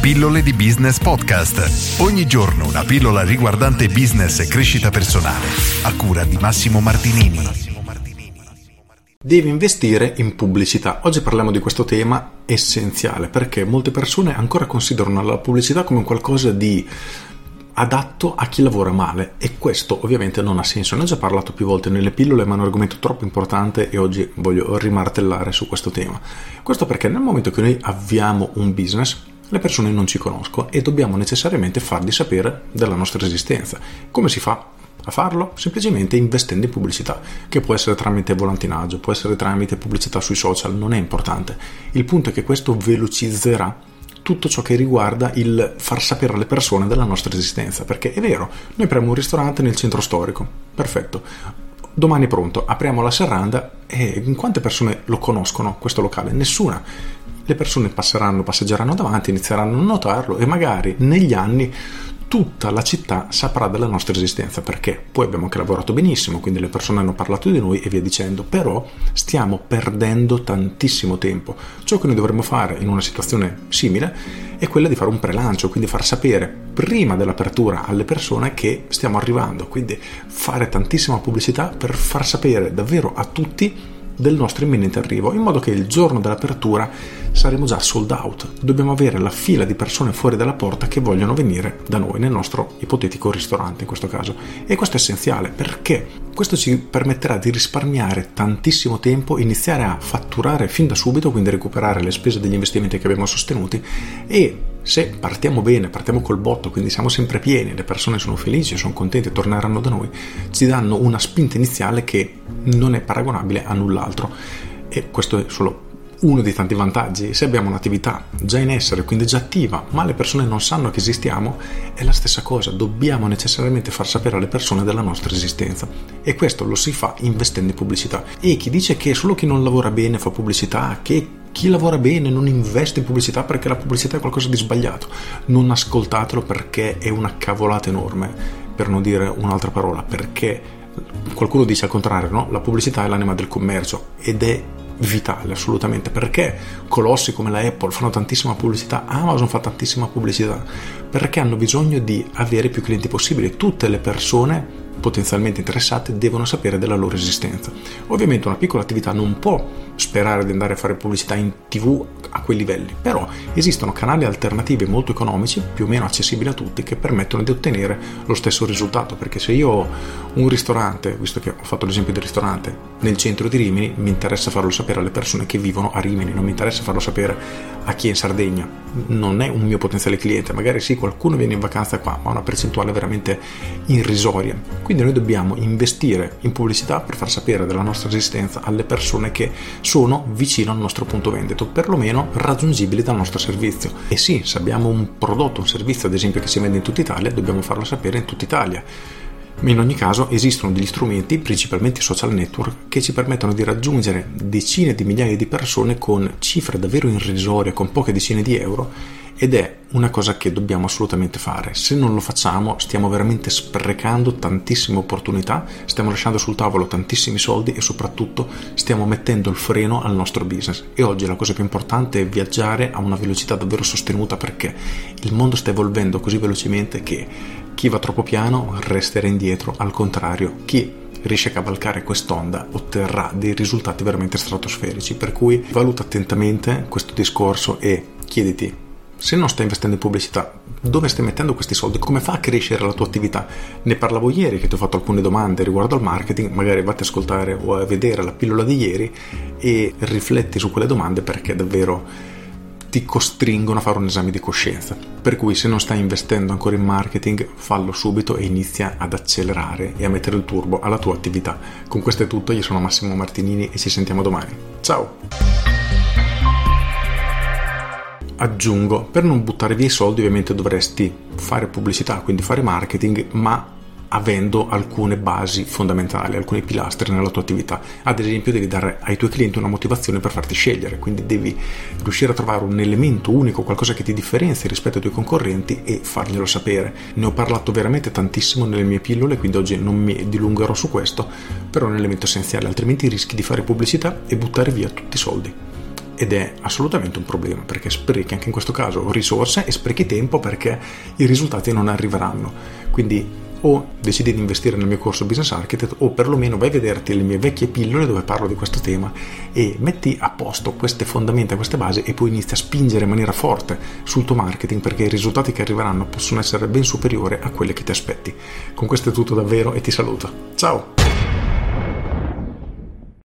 Pillole di Business Podcast. Ogni giorno una pillola riguardante business e crescita personale. A cura di Massimo Martinini. Devi investire in pubblicità. Oggi parliamo di questo tema essenziale perché molte persone ancora considerano la pubblicità come qualcosa di adatto a chi lavora male e questo ovviamente non ha senso. Ne ho già parlato più volte nelle pillole, ma è un argomento troppo importante e oggi voglio rimartellare su questo tema. Questo perché nel momento che noi avviamo un business, le persone non ci conoscono e dobbiamo necessariamente fargli sapere della nostra esistenza. Come si fa a farlo? Semplicemente investendo in pubblicità, che può essere tramite volantinaggio, può essere tramite pubblicità sui social, non è importante. Il punto è che questo velocizzerà tutto ciò che riguarda il far sapere alle persone della nostra esistenza, perché è vero, noi apriamo un ristorante nel centro storico, perfetto. Domani è pronto, apriamo la serranda e quante persone lo conoscono questo locale? Nessuna le persone passeranno, passeggeranno davanti, inizieranno a notarlo e magari negli anni tutta la città saprà della nostra esistenza perché poi abbiamo anche lavorato benissimo, quindi le persone hanno parlato di noi e via dicendo, però stiamo perdendo tantissimo tempo. Ciò che noi dovremmo fare in una situazione simile è quella di fare un prelancio, quindi far sapere prima dell'apertura alle persone che stiamo arrivando, quindi fare tantissima pubblicità per far sapere davvero a tutti del nostro imminente arrivo, in modo che il giorno dell'apertura saremo già sold out. Dobbiamo avere la fila di persone fuori dalla porta che vogliono venire da noi, nel nostro ipotetico ristorante in questo caso. E questo è essenziale perché questo ci permetterà di risparmiare tantissimo tempo, iniziare a fatturare fin da subito, quindi recuperare le spese degli investimenti che abbiamo sostenuti e se partiamo bene, partiamo col botto, quindi siamo sempre pieni, le persone sono felici, sono contente, torneranno da noi, ci danno una spinta iniziale che non è paragonabile a null'altro. E questo è solo uno dei tanti vantaggi. Se abbiamo un'attività già in essere, quindi già attiva, ma le persone non sanno che esistiamo, è la stessa cosa. Dobbiamo necessariamente far sapere alle persone della nostra esistenza. E questo lo si fa investendo in pubblicità. E chi dice che solo chi non lavora bene fa pubblicità, che chi lavora bene non investe in pubblicità perché la pubblicità è qualcosa di sbagliato. Non ascoltatelo perché è una cavolata enorme, per non dire un'altra parola, perché qualcuno dice al contrario, no? La pubblicità è l'anima del commercio ed è vitale assolutamente perché colossi come la Apple fanno tantissima pubblicità, Amazon fa tantissima pubblicità perché hanno bisogno di avere più clienti possibili. Tutte le persone potenzialmente interessate devono sapere della loro esistenza. Ovviamente una piccola attività non può sperare di andare a fare pubblicità in tv a quei livelli, però esistono canali alternativi molto economici, più o meno accessibili a tutti, che permettono di ottenere lo stesso risultato, perché se io ho un ristorante, visto che ho fatto l'esempio del ristorante, nel centro di Rimini, mi interessa farlo sapere alle persone che vivono a Rimini, non mi interessa farlo sapere a chi è in Sardegna, non è un mio potenziale cliente, magari sì, qualcuno viene in vacanza qua, ma una percentuale veramente irrisoria. Quindi noi dobbiamo investire in pubblicità per far sapere della nostra esistenza alle persone che sono vicino al nostro punto vendita, perlomeno raggiungibili dal nostro servizio. E sì, se abbiamo un prodotto, un servizio ad esempio che si vende in tutta Italia, dobbiamo farlo sapere in tutta Italia. In ogni caso esistono degli strumenti, principalmente social network, che ci permettono di raggiungere decine di migliaia di persone con cifre davvero irrisorie, con poche decine di euro ed è una cosa che dobbiamo assolutamente fare. Se non lo facciamo stiamo veramente sprecando tantissime opportunità, stiamo lasciando sul tavolo tantissimi soldi e soprattutto stiamo mettendo il freno al nostro business. E oggi la cosa più importante è viaggiare a una velocità davvero sostenuta perché il mondo sta evolvendo così velocemente che chi va troppo piano resterà indietro, al contrario, chi riesce a cavalcare quest'onda otterrà dei risultati veramente stratosferici. Per cui valuta attentamente questo discorso e chiediti se non stai investendo in pubblicità, dove stai mettendo questi soldi? Come fa a crescere la tua attività? Ne parlavo ieri che ti ho fatto alcune domande riguardo al marketing, magari vatti a ascoltare o a vedere la pillola di ieri e rifletti su quelle domande perché davvero ti costringono a fare un esame di coscienza. Per cui se non stai investendo ancora in marketing, fallo subito e inizia ad accelerare e a mettere il turbo alla tua attività. Con questo è tutto, io sono Massimo Martinini e ci sentiamo domani. Ciao! Aggiungo, per non buttare via i soldi ovviamente dovresti fare pubblicità, quindi fare marketing, ma avendo alcune basi fondamentali, alcuni pilastri nella tua attività. Ad esempio devi dare ai tuoi clienti una motivazione per farti scegliere, quindi devi riuscire a trovare un elemento unico, qualcosa che ti differenzi rispetto ai tuoi concorrenti e farglielo sapere. Ne ho parlato veramente tantissimo nelle mie pillole, quindi oggi non mi dilungherò su questo, però è un elemento essenziale, altrimenti rischi di fare pubblicità e buttare via tutti i soldi ed è assolutamente un problema perché sprechi anche in questo caso risorse e sprechi tempo perché i risultati non arriveranno. Quindi o decidi di investire nel mio corso Business Architect o perlomeno vai a vederti le mie vecchie pillole dove parlo di questo tema e metti a posto queste fondamenta, queste basi e poi inizi a spingere in maniera forte sul tuo marketing perché i risultati che arriveranno possono essere ben superiori a quelli che ti aspetti. Con questo è tutto davvero e ti saluto. Ciao!